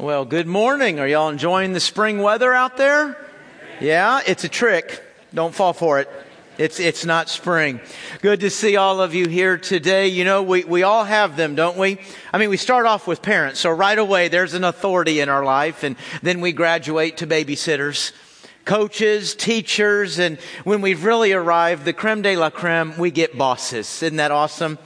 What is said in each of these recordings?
Well, good morning. Are y'all enjoying the spring weather out there? Yeah, it's a trick. Don't fall for it. It's, it's not spring. Good to see all of you here today. You know, we, we all have them, don't we? I mean, we start off with parents. So right away, there's an authority in our life and then we graduate to babysitters, coaches, teachers, and when we've really arrived, the creme de la creme, we get bosses. Isn't that awesome?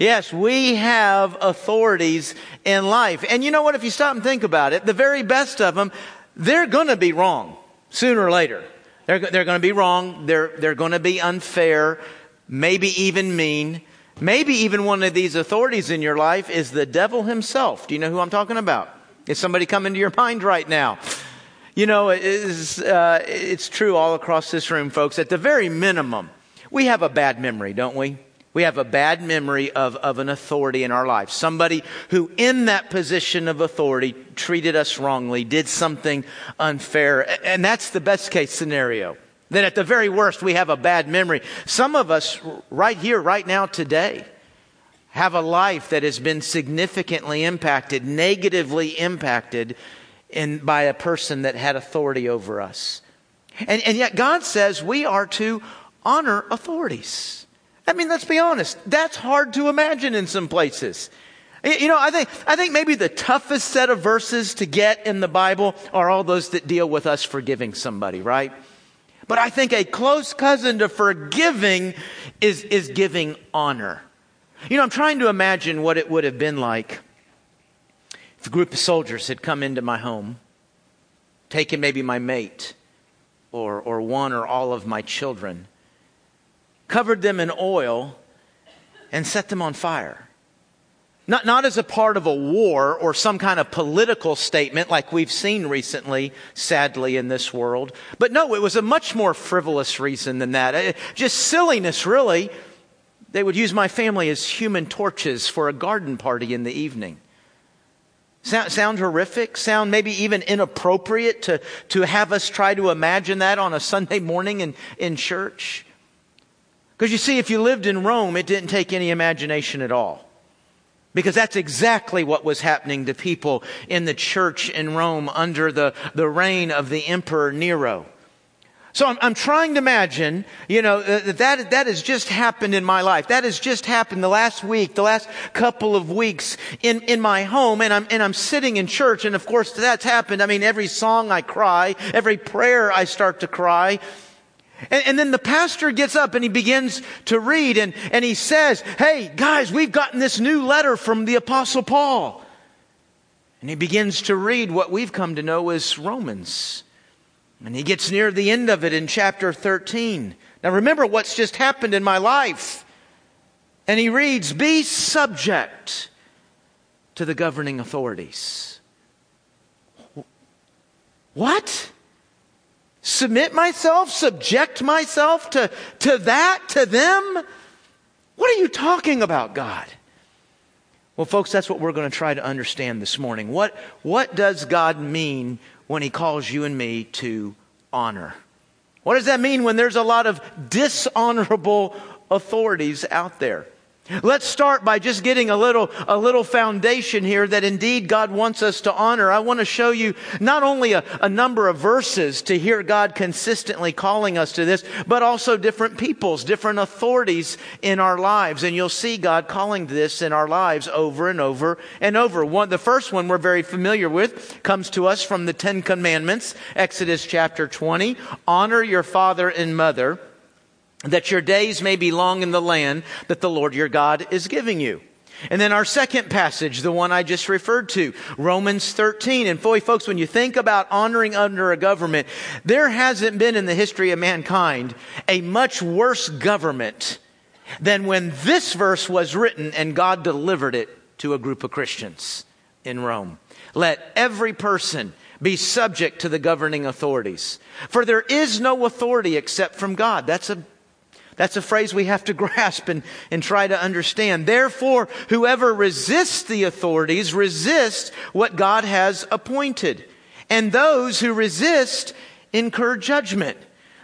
Yes, we have authorities in life. And you know what? If you stop and think about it, the very best of them, they're going to be wrong sooner or later. They're, they're going to be wrong. They're, they're going to be unfair, maybe even mean. Maybe even one of these authorities in your life is the devil himself. Do you know who I'm talking about? Is somebody coming to your mind right now? You know, it is, uh, it's true all across this room, folks. At the very minimum, we have a bad memory, don't we? We have a bad memory of, of an authority in our life. Somebody who, in that position of authority, treated us wrongly, did something unfair. And that's the best case scenario. That at the very worst, we have a bad memory. Some of us, right here, right now, today, have a life that has been significantly impacted, negatively impacted in, by a person that had authority over us. And, and yet, God says we are to honor authorities. I mean, let's be honest. That's hard to imagine in some places. You know, I think, I think maybe the toughest set of verses to get in the Bible are all those that deal with us forgiving somebody, right? But I think a close cousin to forgiving is, is giving honor. You know, I'm trying to imagine what it would have been like if a group of soldiers had come into my home, taken maybe my mate or, or one or all of my children, covered them in oil, and set them on fire. Not, not as a part of a war or some kind of political statement like we've seen recently, sadly, in this world. But no, it was a much more frivolous reason than that. Uh, just silliness, really. They would use my family as human torches for a garden party in the evening. Sound, sound, horrific? Sound maybe even inappropriate to, to have us try to imagine that on a Sunday morning in, in church? Because you see, if you lived in Rome, it didn't take any imagination at all. Because that's exactly what was happening to people in the church in Rome under the, the reign of the Emperor Nero. So I'm, I'm trying to imagine, you know, uh, that, that, that has just happened in my life. That has just happened the last week, the last couple of weeks in, in my home. And I'm, and I'm sitting in church. And of course, that's happened. I mean, every song I cry, every prayer I start to cry. And, and, then the pastor gets up and he begins to read and, and he says, Hey, guys, we've gotten this new letter from the Apostle Paul. And he begins to read what we've come to know as Romans. And he gets near the end of it in chapter 13. Now remember what's just happened in my life. And he reads, Be subject to the governing authorities. What? Submit myself, subject myself to, to that, to them? What are you talking about, God? Well, folks, that's what we're going to try to understand this morning. What, what does God mean when He calls you and me to honor? What does that mean when there's a lot of dishonorable authorities out there? Let's start by just getting a little, a little foundation here that indeed God wants us to honor. I want to show you not only a, a, number of verses to hear God consistently calling us to this, but also different peoples, different authorities in our lives. And you'll see God calling this in our lives over and over and over. One, the first one we're very familiar with comes to us from the Ten Commandments, Exodus chapter 20. Honor your father and mother that your days may be long in the land that the Lord your God is giving you. And then our second passage, the one I just referred to, Romans 13. And boy, folks, when you think about honoring under a government, there hasn't been in the history of mankind a much worse government than when this verse was written and God delivered it to a group of Christians in Rome. Let every person be subject to the governing authorities. For there is no authority except from God. That's a that's a phrase we have to grasp and, and try to understand. Therefore, whoever resists the authorities resists what God has appointed. And those who resist incur judgment.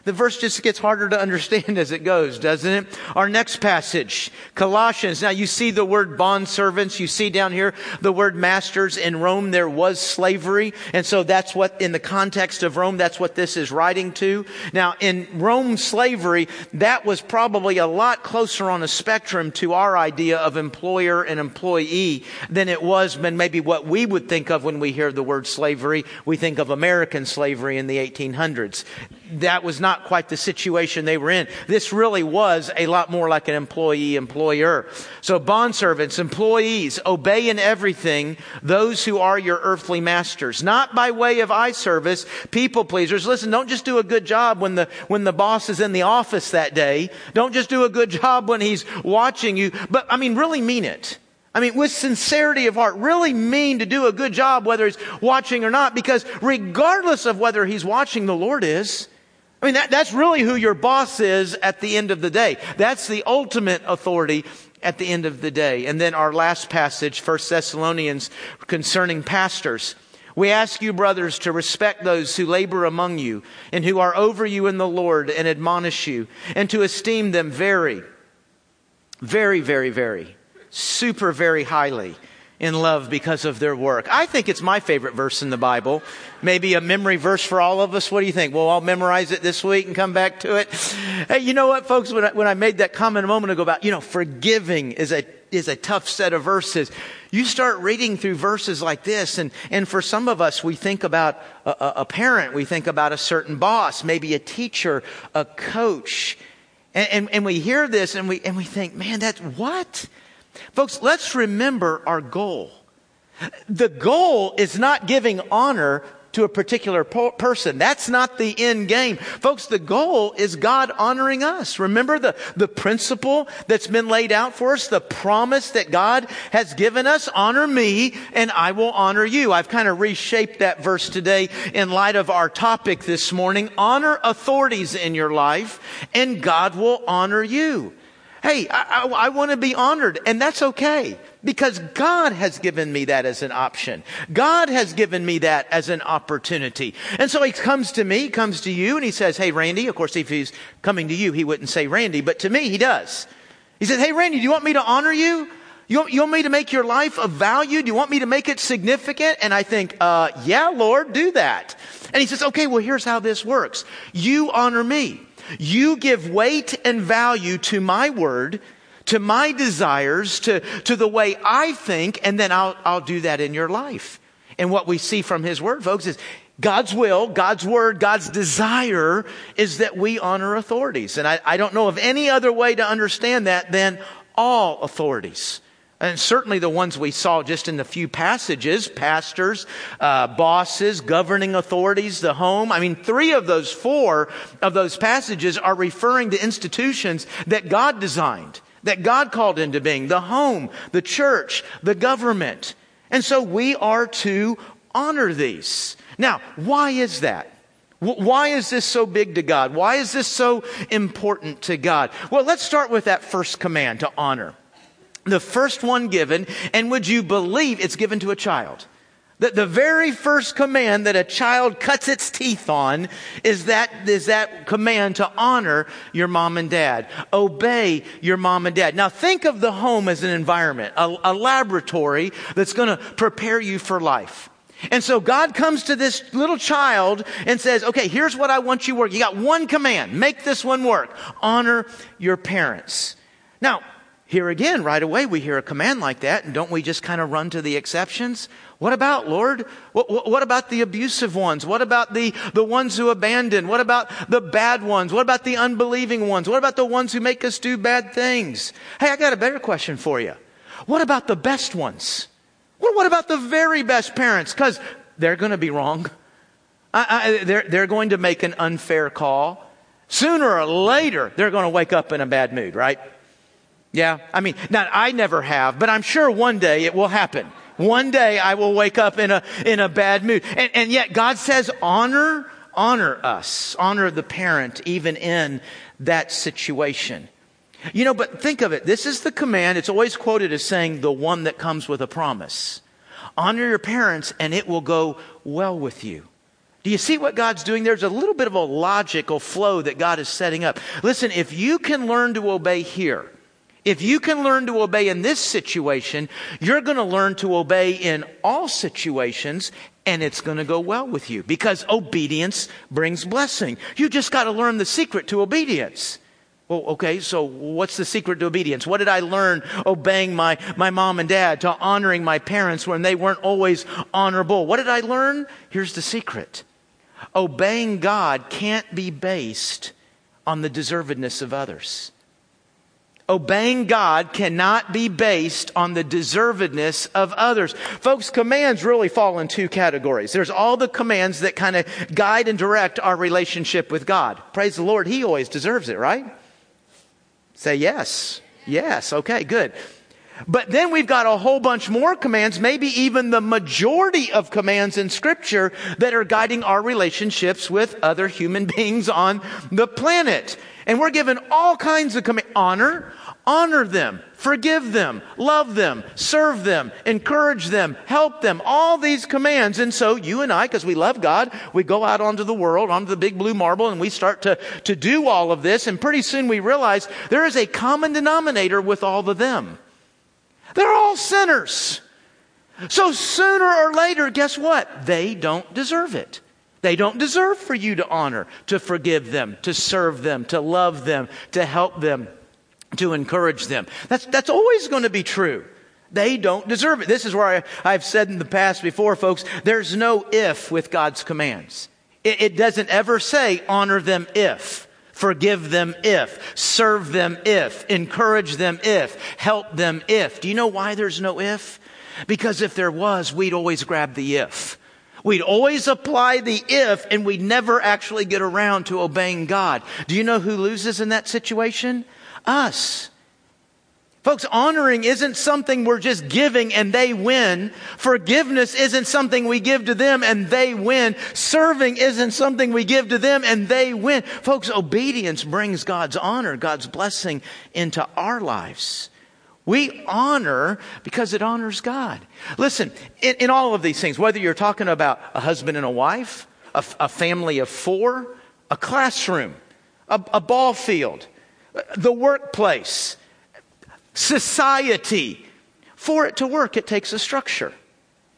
The verse just gets harder to understand as it goes, doesn't it? Our next passage, Colossians. Now you see the word bond servants. You see down here the word masters. In Rome there was slavery. And so that's what, in the context of Rome, that's what this is writing to. Now in Rome slavery, that was probably a lot closer on a spectrum to our idea of employer and employee than it was when maybe what we would think of when we hear the word slavery. We think of American slavery in the 1800s that was not quite the situation they were in. This really was a lot more like an employee employer. So bondservants, employees, obey in everything those who are your earthly masters, not by way of eye service, people pleasers. Listen, don't just do a good job when the, when the boss is in the office that day. Don't just do a good job when he's watching you, but I mean, really mean it. I mean, with sincerity of heart, really mean to do a good job whether he's watching or not, because regardless of whether he's watching, the Lord is. I mean, that, that's really who your boss is at the end of the day. That's the ultimate authority at the end of the day. And then our last passage, 1 Thessalonians, concerning pastors. We ask you, brothers, to respect those who labor among you and who are over you in the Lord and admonish you, and to esteem them very, very, very, very, super, very highly in love because of their work. I think it's my favorite verse in the Bible. Maybe a memory verse for all of us. What do you think? Well, I'll memorize it this week and come back to it. Hey, you know what, folks? When I, when I made that comment a moment ago about, you know, forgiving is a, is a tough set of verses. You start reading through verses like this, and, and for some of us, we think about a, a parent, we think about a certain boss, maybe a teacher, a coach. And, and, and we hear this and we, and we think, man, that's what? Folks, let's remember our goal. The goal is not giving honor to a particular po- person. That's not the end game. Folks, the goal is God honoring us. Remember the, the principle that's been laid out for us, the promise that God has given us, honor me and I will honor you. I've kind of reshaped that verse today in light of our topic this morning. Honor authorities in your life and God will honor you. Hey, I, I, I want to be honored, and that's okay because God has given me that as an option. God has given me that as an opportunity. And so he comes to me, comes to you, and he says, Hey, Randy, of course, if he's coming to you, he wouldn't say Randy, but to me, he does. He says, Hey, Randy, do you want me to honor you? You want, you want me to make your life of value? Do you want me to make it significant? And I think, uh, yeah, Lord, do that. And he says, okay, well, here's how this works. You honor me. You give weight and value to my word, to my desires, to, to the way I think, and then I'll, I'll do that in your life. And what we see from his word, folks, is God's will, God's word, God's desire is that we honor authorities. And I, I don't know of any other way to understand that than all authorities. And certainly the ones we saw just in the few passages pastors, uh, bosses, governing authorities, the home. I mean, three of those four of those passages are referring to institutions that God designed, that God called into being the home, the church, the government. And so we are to honor these. Now, why is that? Why is this so big to God? Why is this so important to God? Well, let's start with that first command to honor the first one given, and would you believe it's given to a child? That the very first command that a child cuts its teeth on is that, is that command to honor your mom and dad. Obey your mom and dad. Now think of the home as an environment, a, a laboratory that's going to prepare you for life. And so God comes to this little child and says, okay, here's what I want you to work. You got one command. Make this one work. Honor your parents. Now, here again, right away, we hear a command like that, and don't we just kind of run to the exceptions? What about, Lord? What, what, about the abusive ones? What about the, the ones who abandon? What about the bad ones? What about the unbelieving ones? What about the ones who make us do bad things? Hey, I got a better question for you. What about the best ones? What, what about the very best parents? Because they're going to be wrong. I, I, they're, they're going to make an unfair call. Sooner or later, they're going to wake up in a bad mood, right? Yeah, I mean, not I never have, but I'm sure one day it will happen. One day I will wake up in a in a bad mood. And, and yet God says honor honor us. Honor the parent even in that situation. You know, but think of it. This is the command. It's always quoted as saying the one that comes with a promise. Honor your parents and it will go well with you. Do you see what God's doing? There's a little bit of a logical flow that God is setting up. Listen, if you can learn to obey here, if you can learn to obey in this situation, you're going to learn to obey in all situations and it's going to go well with you because obedience brings blessing. You just got to learn the secret to obedience. Well, okay, so what's the secret to obedience? What did I learn obeying my, my mom and dad, to honoring my parents when they weren't always honorable? What did I learn? Here's the secret. Obeying God can't be based on the deservedness of others. Obeying God cannot be based on the deservedness of others. Folks, commands really fall in two categories. There's all the commands that kind of guide and direct our relationship with God. Praise the Lord, He always deserves it, right? Say yes. Yes. Okay, good. But then we've got a whole bunch more commands, maybe even the majority of commands in scripture that are guiding our relationships with other human beings on the planet. And we're given all kinds of commands. Honor, honor them, forgive them, love them, serve them, encourage them, help them, all these commands. And so you and I, because we love God, we go out onto the world, onto the big blue marble, and we start to, to do all of this. And pretty soon we realize there is a common denominator with all of them. They're all sinners. So sooner or later, guess what? They don't deserve it. They don't deserve for you to honor, to forgive them, to serve them, to love them, to help them, to encourage them. That's, that's always going to be true. They don't deserve it. This is where I, have said in the past before, folks, there's no if with God's commands. It, it doesn't ever say honor them if, forgive them if, serve them if, encourage them if, help them if. Do you know why there's no if? Because if there was, we'd always grab the if. We'd always apply the if and we'd never actually get around to obeying God. Do you know who loses in that situation? Us. Folks, honoring isn't something we're just giving and they win. Forgiveness isn't something we give to them and they win. Serving isn't something we give to them and they win. Folks, obedience brings God's honor, God's blessing into our lives. We honor because it honors God. Listen, in, in, all of these things, whether you're talking about a husband and a wife, a, a family of four, a classroom, a, a ball field, the workplace, society, for it to work, it takes a structure.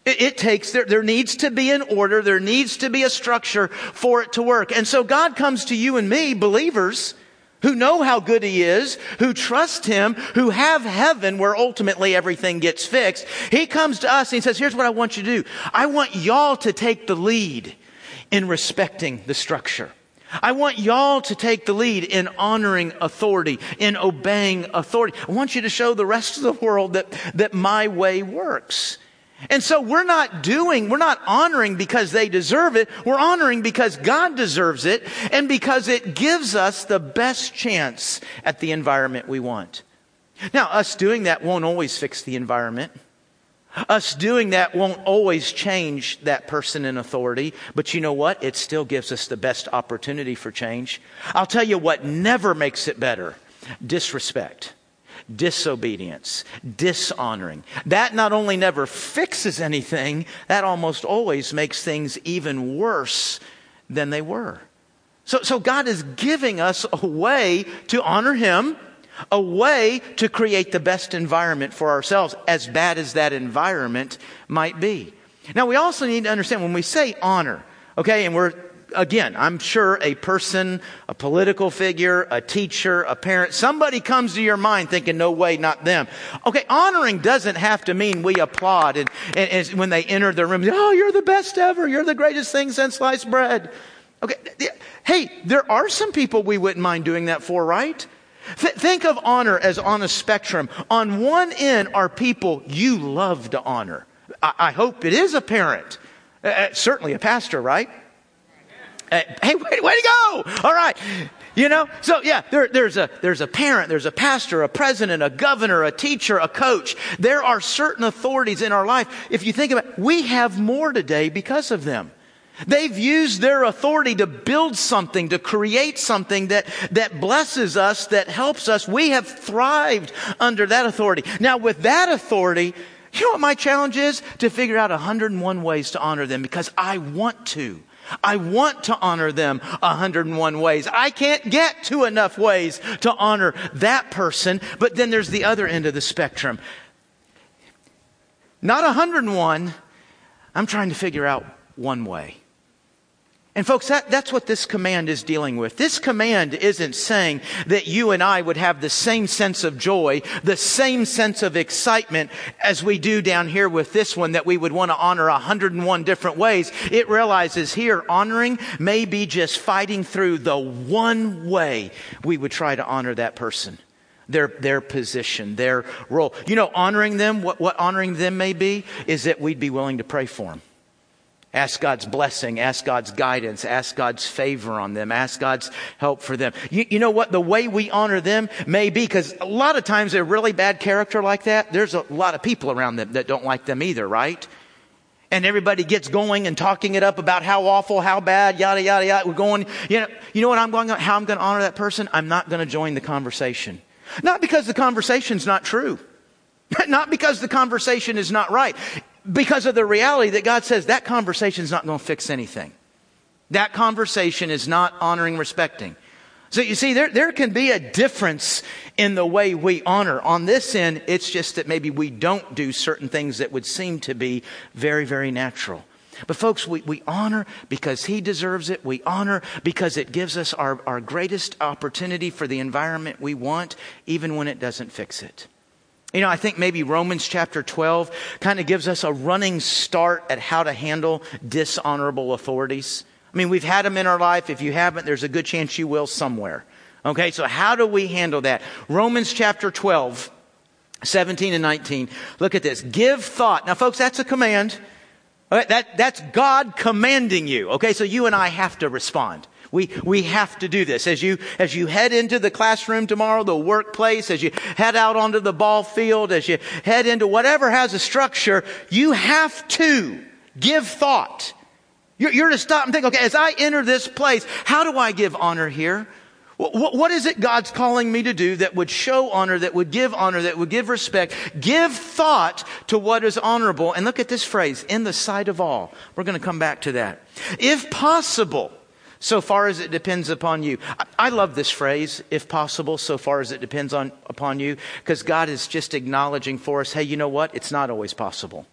It, it takes, there, there needs to be an order, there needs to be a structure for it to work. And so God comes to you and me, believers, who know how good he is, who trust him, who have heaven where ultimately everything gets fixed. He comes to us and he says, here's what I want you to do. I want y'all to take the lead in respecting the structure. I want y'all to take the lead in honoring authority, in obeying authority. I want you to show the rest of the world that, that my way works. And so we're not doing, we're not honoring because they deserve it. We're honoring because God deserves it and because it gives us the best chance at the environment we want. Now, us doing that won't always fix the environment. Us doing that won't always change that person in authority, but you know what? It still gives us the best opportunity for change. I'll tell you what never makes it better disrespect disobedience, dishonoring. That not only never fixes anything, that almost always makes things even worse than they were. So, so God is giving us a way to honor Him, a way to create the best environment for ourselves, as bad as that environment might be. Now, we also need to understand when we say honor, okay, and we're again, I'm sure a person, a political figure, a teacher, a parent, somebody comes to your mind thinking, no way, not them. Okay, honoring doesn't have to mean we applaud and, and, and when they enter the room, oh, you're the best ever. You're the greatest thing since sliced bread. Okay, hey, there are some people we wouldn't mind doing that for, right? Th- think of honor as on a spectrum. On one end are people you love to honor. I, I hope it is a parent. Uh, uh certainly a pastor, right? Uh, hey, way, way to go! All right. You know, so yeah, there, there's a, there's a parent, there's a pastor, a president, a governor, a teacher, a coach. There are certain authorities in our life. If you think about it, we have more today because of them. They've used their authority to build something, to create something that, that blesses us, that helps us. We have thrived under that authority. Now with that authority, you know what my challenge is? To figure out 101 ways to honor them because I want to. I want to honor them 101 ways. I can't get to enough ways to honor that person. But then there's the other end of the spectrum. Not 101. I'm trying to figure out one way. And folks, that, that's what this command is dealing with. This command isn't saying that you and I would have the same sense of joy, the same sense of excitement as we do down here with this one, that we would want to honor 101 different ways. It realizes here honoring may be just fighting through the one way we would try to honor that person their, their position, their role. You know, honoring them, what, what honoring them may be, is that we'd be willing to pray for them. Ask God's blessing, ask God's guidance, ask God's favor on them, ask God's help for them. You, you know what? The way we honor them may be, because a lot of times they're really bad character like that. There's a lot of people around them that don't like them either, right? And everybody gets going and talking it up about how awful, how bad, yada, yada, yada. We're going, you know, you know what I'm going, how I'm going to honor that person? I'm not going to join the conversation. Not because the conversation's not true. Not because the conversation is not right because of the reality that God says that conversation is not going to fix anything. That conversation is not honoring, respecting. So you see, there, there can be a difference in the way we honor. On this end, it's just that maybe we don't do certain things that would seem to be very, very natural. But folks, we, we honor because he deserves it. We honor because it gives us our, our greatest opportunity for the environment we want, even when it doesn't fix it. You know, I think maybe Romans chapter 12 kind of gives us a running start at how to handle dishonorable authorities. I mean, we've had them in our life. If you haven't, there's a good chance you will somewhere. Okay, so how do we handle that? Romans chapter 12, 17 and 19. Look at this. Give thought. Now, folks, that's a command. That, that's God commanding you. Okay, so you and I have to respond. We, we have to do this. As you, as you head into the classroom tomorrow, the workplace, as you head out onto the ball field, as you head into whatever has a structure, you have to give thought. You're, you're to stop and think, okay, as I enter this place, how do I give honor here? What, what is it God's calling me to do that would show honor, that would give honor, that would give respect? Give thought to what is honorable. And look at this phrase, in the sight of all. We're going to come back to that. If possible, so far as it depends upon you. I love this phrase, if possible, so far as it depends on, upon you, because God is just acknowledging for us, hey, you know what? It's not always possible.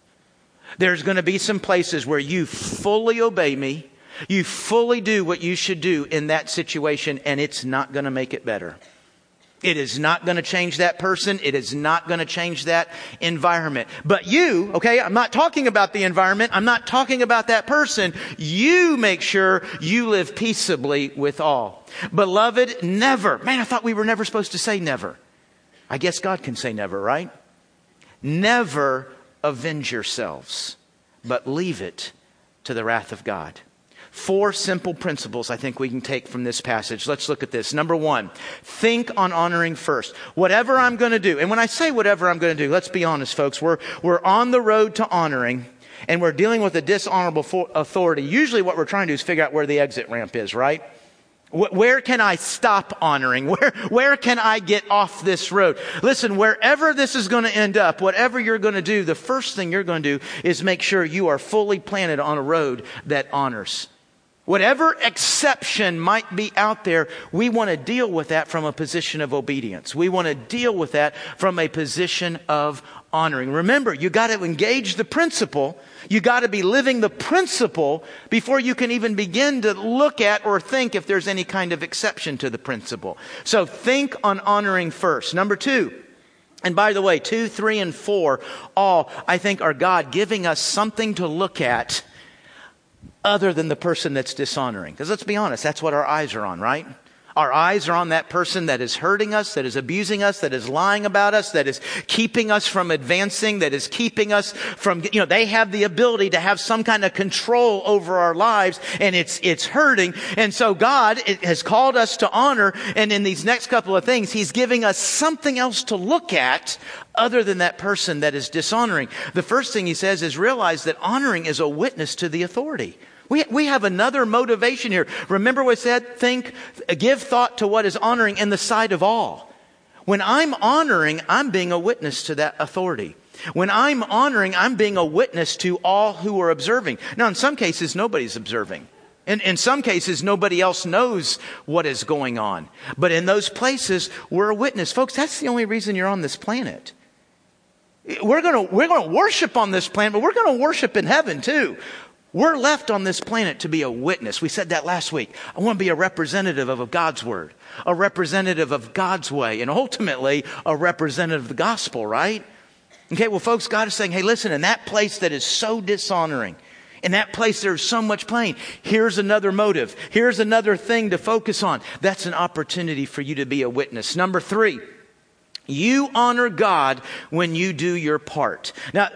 There's going to be some places where you fully obey me, you fully do what you should do in that situation, and it's not going to make it better. It is not going to change that person. It is not going to change that environment. But you, okay, I'm not talking about the environment. I'm not talking about that person. You make sure you live peaceably with all. Beloved, never. Man, I thought we were never supposed to say never. I guess God can say never, right? Never avenge yourselves, but leave it to the wrath of God. Four simple principles I think we can take from this passage. Let's look at this. Number one, think on honoring first. Whatever I'm going to do, and when I say whatever I'm going to do, let's be honest, folks, we're, we're on the road to honoring and we're dealing with a dishonorable authority. Usually what we're trying to do is figure out where the exit ramp is, right? Where can I stop honoring? Where, where can I get off this road? Listen, wherever this is going to end up, whatever you're going to do, the first thing you're going to do is make sure you are fully planted on a road that honors. Whatever exception might be out there, we want to deal with that from a position of obedience. We want to deal with that from a position of honoring. Remember, you got to engage the principle. You got to be living the principle before you can even begin to look at or think if there's any kind of exception to the principle. So think on honoring first. Number two, and by the way, two, three, and four all, I think, are God giving us something to look at other than the person that's dishonoring. Because let's be honest, that's what our eyes are on, right? Our eyes are on that person that is hurting us, that is abusing us, that is lying about us, that is keeping us from advancing, that is keeping us from, you know, they have the ability to have some kind of control over our lives and it's, it's hurting. And so God has called us to honor. And in these next couple of things, He's giving us something else to look at other than that person that is dishonoring. The first thing He says is realize that honoring is a witness to the authority. We, we have another motivation here. Remember what I said? Think, give thought to what is honoring in the sight of all. When I'm honoring, I'm being a witness to that authority. When I'm honoring, I'm being a witness to all who are observing. Now, in some cases, nobody's observing. In, in some cases, nobody else knows what is going on. But in those places, we're a witness. Folks, that's the only reason you're on this planet. We're going to we're going to worship on this planet, but we're going to worship in heaven too. We're left on this planet to be a witness. We said that last week. I want to be a representative of God's word, a representative of God's way, and ultimately a representative of the gospel, right? Okay, well, folks, God is saying, hey, listen, in that place that is so dishonoring, in that place there's so much pain, here's another motive. Here's another thing to focus on. That's an opportunity for you to be a witness. Number three, you honor God when you do your part. Now,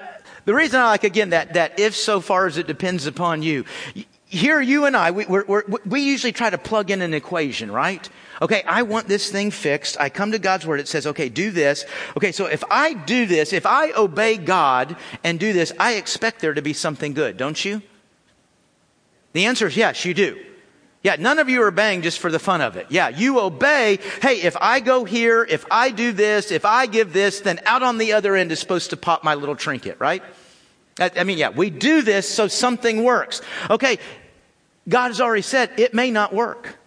the reason I like again that, that if so far as it depends upon you, here you and I, we, we we usually try to plug in an equation, right? Okay, I want this thing fixed. I come to God's word. It says, okay, do this. Okay, so if I do this, if I obey God and do this, I expect there to be something good, don't you? The answer is yes, you do. Yeah, none of you are obeying just for the fun of it. Yeah, you obey. Hey, if I go here, if I do this, if I give this, then out on the other end is supposed to pop my little trinket, right? I mean, yeah, we do this so something works. Okay, God has already said it may not work.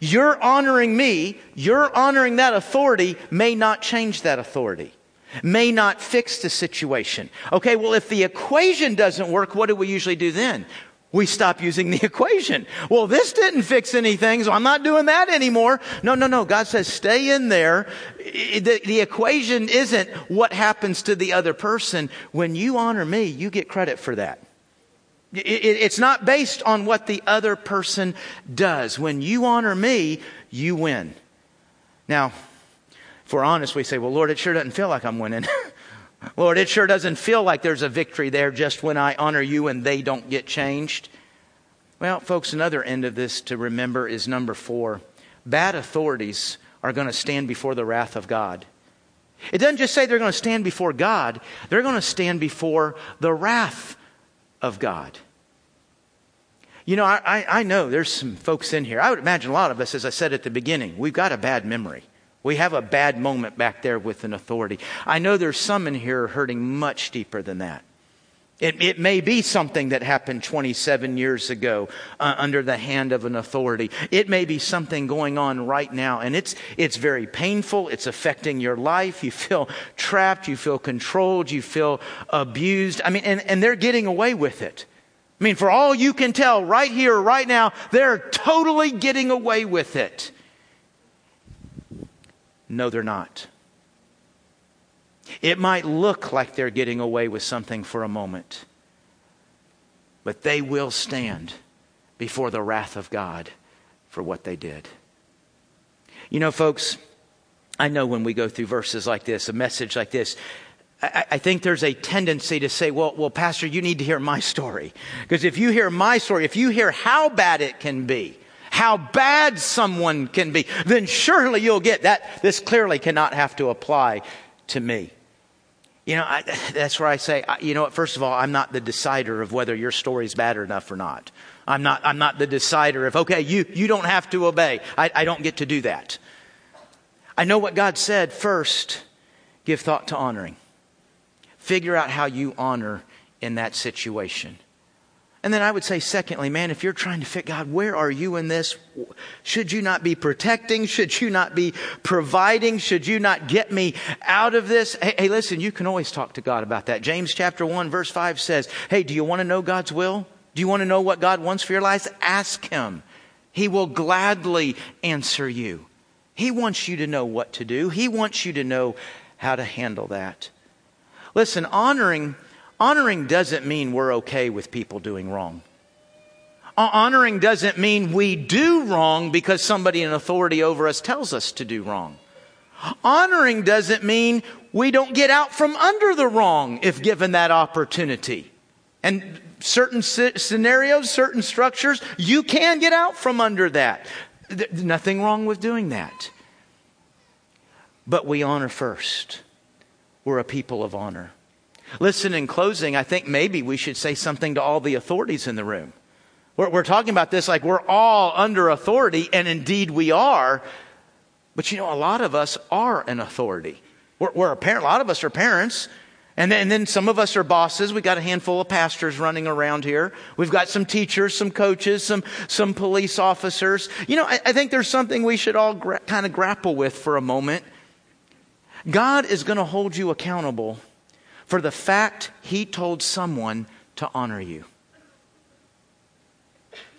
You're honoring me, you're honoring that authority may not change that authority, may not fix the situation. Okay, well, if the equation doesn't work, what do we usually do then? We stop using the equation. Well, this didn't fix anything, so I'm not doing that anymore. No, no, no. God says stay in there. The, the, equation isn't what happens to the other person. When you honor me, you get credit for that. It, it, it's not based on what the other person does. When you honor me, you win. Now, if we're honest, we say, well, Lord, it sure doesn't feel like I'm winning. Lord, it sure doesn't feel like there's a victory there just when I honor you and they don't get changed. Well, folks, another end of this to remember is number four. Bad authorities are going to stand before the wrath of God. It doesn't just say they're going to stand before God, they're going to stand before the wrath of God. You know, I, I, know there's some folks in here. I would imagine a lot of us, as I said at the beginning, we've got a bad memory. We have a bad moment back there with an authority. I know there's some in here hurting much deeper than that. It, it may be something that happened 27 years ago uh, under the hand of an authority. It may be something going on right now, and it's, it's very painful. It's affecting your life. You feel trapped. You feel controlled. You feel abused. I mean, and, and they're getting away with it. I mean, for all you can tell, right here, right now, they're totally getting away with it. No, they're not. It might look like they're getting away with something for a moment, but they will stand before the wrath of God for what they did. You know, folks, I know when we go through verses like this, a message like this, I, think there's a tendency to say, well, well, Pastor, you need to hear my story. Because if you hear my story, if you hear how bad it can be, how bad someone can be, then surely you'll get that. This clearly cannot have to apply to me. You know, I, that's where I say, you know what, first of all, I'm not the decider of whether your story's bad enough or not. I'm not, I'm not the decider of, okay, you, you don't have to obey. I, I don't get to do that. I know what God said first give thought to honoring. Figure out how you honor in that situation. And then I would say, secondly, man, if you're trying to fit God, where are you in this? Should you not be protecting? Should you not be providing? Should you not get me out of this? Hey, hey, listen, you can always talk to God about that. James chapter 1, verse 5 says, Hey, do you want to know God's will? Do you want to know what God wants for your life? Ask Him. He will gladly answer you. He wants you to know what to do, He wants you to know how to handle that. Listen, honoring Honoring doesn't mean we're okay with people doing wrong. Uh, honoring doesn't mean we do wrong because somebody in authority over us tells us to do wrong. Honoring doesn't mean we don't get out from under the wrong if given that opportunity. And certain scenarios, certain structures, you can get out from under that. There's nothing wrong with doing that. But we honor first. We're a people of honor. Listen, in closing, I think maybe we should say something to all the authorities in the room. We're, we're talking about this like we're all under authority, and indeed we are. But you know, a lot of us are an authority. We're, we're a parent, a lot of us are parents. And then, and then, some of us are bosses. We've got a handful of pastors running around here. We've got some teachers, some coaches, some, some police officers. You know, I, I think there's something we should all gra- kind of grapple with for a moment. God is going to hold you accountable for the fact He told someone to honor you.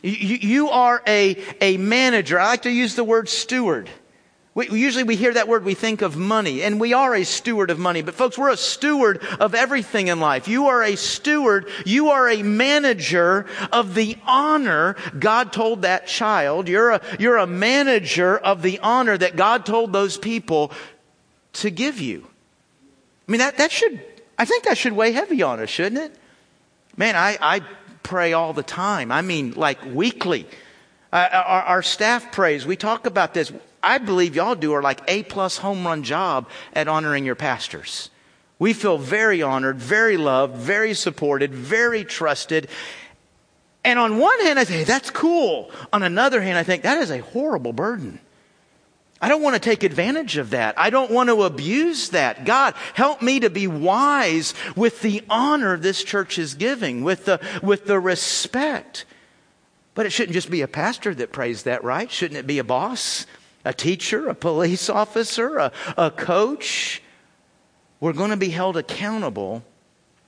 You, you are a, a manager. I like to use the word steward. We, usually we hear that word, we think of money, and we are a steward of money. But folks, we're a steward of everything in life. You are a steward. You are a manager of the honor God told that child. You're a, you're a manager of the honor that God told those people to give you. I mean, that, that should, I think that should weigh heavy on us, shouldn't it? Man, I, I pray all the time. I mean, like weekly. Uh, our, our staff prays. We talk about this. I believe y'all do are like A plus home run job at honoring your pastors. We feel very honored, very loved, very supported, very trusted. And on one hand, I say, that's cool. On another hand, I think that is a horrible burden. I don't want to take advantage of that. I don't want to abuse that. God, help me to be wise with the honor this church is giving, with the, with the respect. But it shouldn't just be a pastor that prays that, right? Shouldn't it be a boss? a teacher, a police officer, a, a coach. We're going to be held accountable.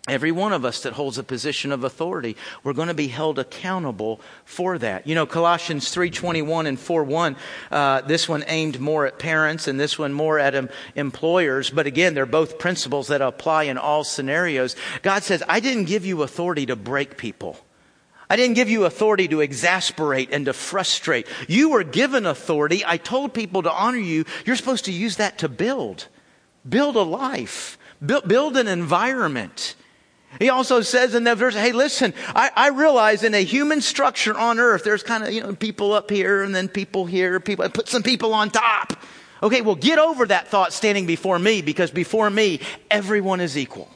Every one of us that holds a position of authority, we're going to be held accountable for that. You know, Colossians 3.21 and 4.1, uh, this one aimed more at parents and this one more at employers. But again, they're both principles that apply in all scenarios. God says, I didn't give you authority to break people. I didn't give you authority to exasperate and to frustrate. You were given authority. I told people to honor you. You're supposed to use that to build. Build a life. Build an environment. He also says in that verse, hey, listen, I, I, realize in a human structure on earth, there's kind of, you know, people up here and then people here, people, put some people on top. Okay, well, get over that thought standing before me because before me, everyone is equal.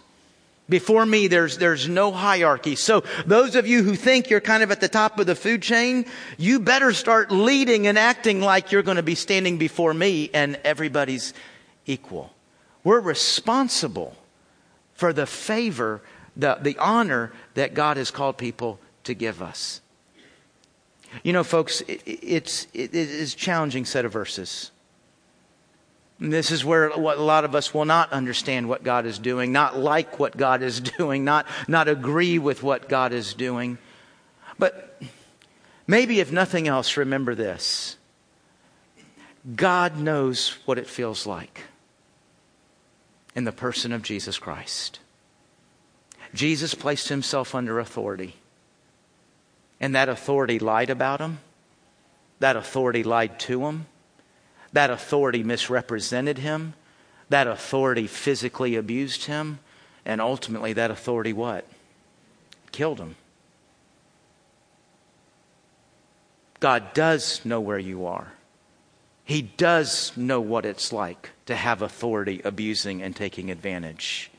Before me, there's, there's no hierarchy. So those of you who think you're kind of at the top of the food chain, you better start leading and acting like you're going to be standing before me and everybody's equal. We're responsible for the favor, the, the honor that God has called people to give us. You know, folks, it, it's, it is a challenging set of verses. And this is where a lot of us will not understand what God is doing, not like what God is doing, not, not agree with what God is doing. But maybe, if nothing else, remember this God knows what it feels like in the person of Jesus Christ. Jesus placed himself under authority, and that authority lied about him, that authority lied to him that authority misrepresented him. That authority physically abused him. And ultimately, that authority what? Killed him. God does know where you are. He does know what it's like to have authority abusing and taking advantage.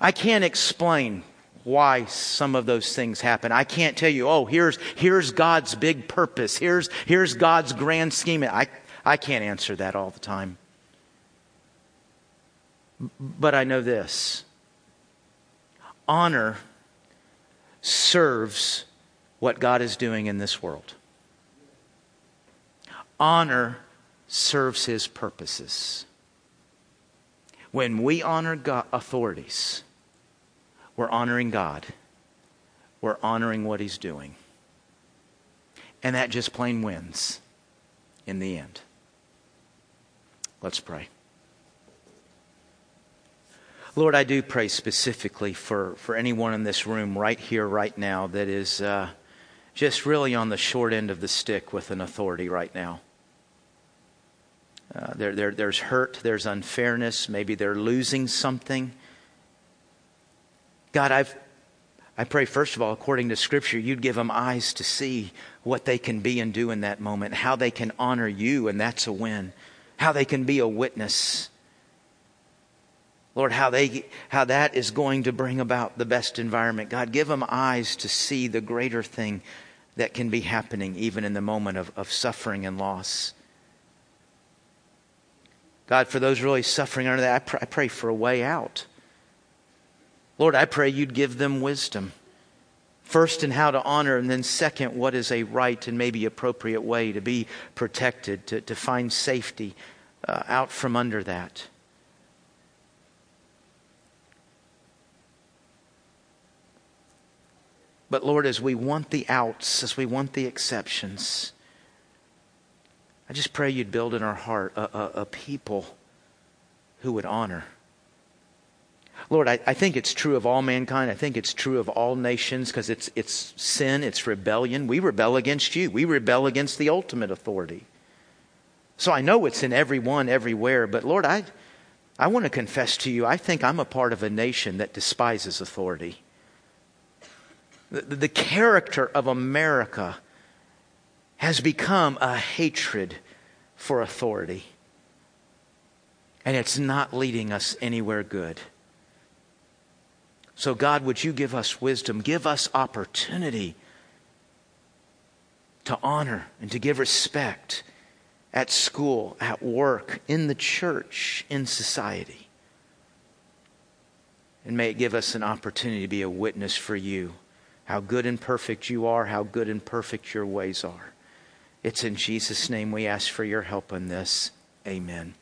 I can't explain why some of those things happen. I can't tell you, oh, here's, here's God's big purpose. Here's, here's God's grand scheme. I, I can't answer that all the time. But I know this honor serves what God is doing in this world. Honor serves his purposes. When we honor God, authorities, we're honoring God. We're honoring what He's doing. And that just plain wins in the end. Let's pray. Lord, I do pray specifically for, for anyone in this room right here, right now, that is uh, just really on the short end of the stick with an authority right now. Uh, there, there, there's hurt, there's unfairness, maybe they're losing something. God, I've, I pray, first of all, according to Scripture, you'd give them eyes to see what they can be and do in that moment, how they can honor you, and that's a win, how they can be a witness. Lord, how, they, how that is going to bring about the best environment. God, give them eyes to see the greater thing that can be happening even in the moment of, of suffering and loss. God, for those really suffering under that, I pray, I pray for a way out. Lord, I pray you'd give them wisdom. First, in how to honor, and then second, what is a right and maybe appropriate way to be protected, to, to find safety uh, out from under that. But Lord, as we want the outs, as we want the exceptions, I just pray you'd build in our heart a, a, a people who would honor. Lord, I, I, think it's true of all mankind. I think it's true of all nations because it's, it's sin, it's rebellion. We rebel against you, we rebel against the ultimate authority. So I know it's in everyone, everywhere, but Lord, I, I want to confess to you, I think I'm a part of a nation that despises authority. The, the character of America has become a hatred for authority. And it's not leading us anywhere good. So, God, would you give us wisdom? Give us opportunity to honor and to give respect at school, at work, in the church, in society. And may it give us an opportunity to be a witness for you. How good and perfect you are, how good and perfect your ways are. It's in Jesus' name we ask for your help in this. Amen.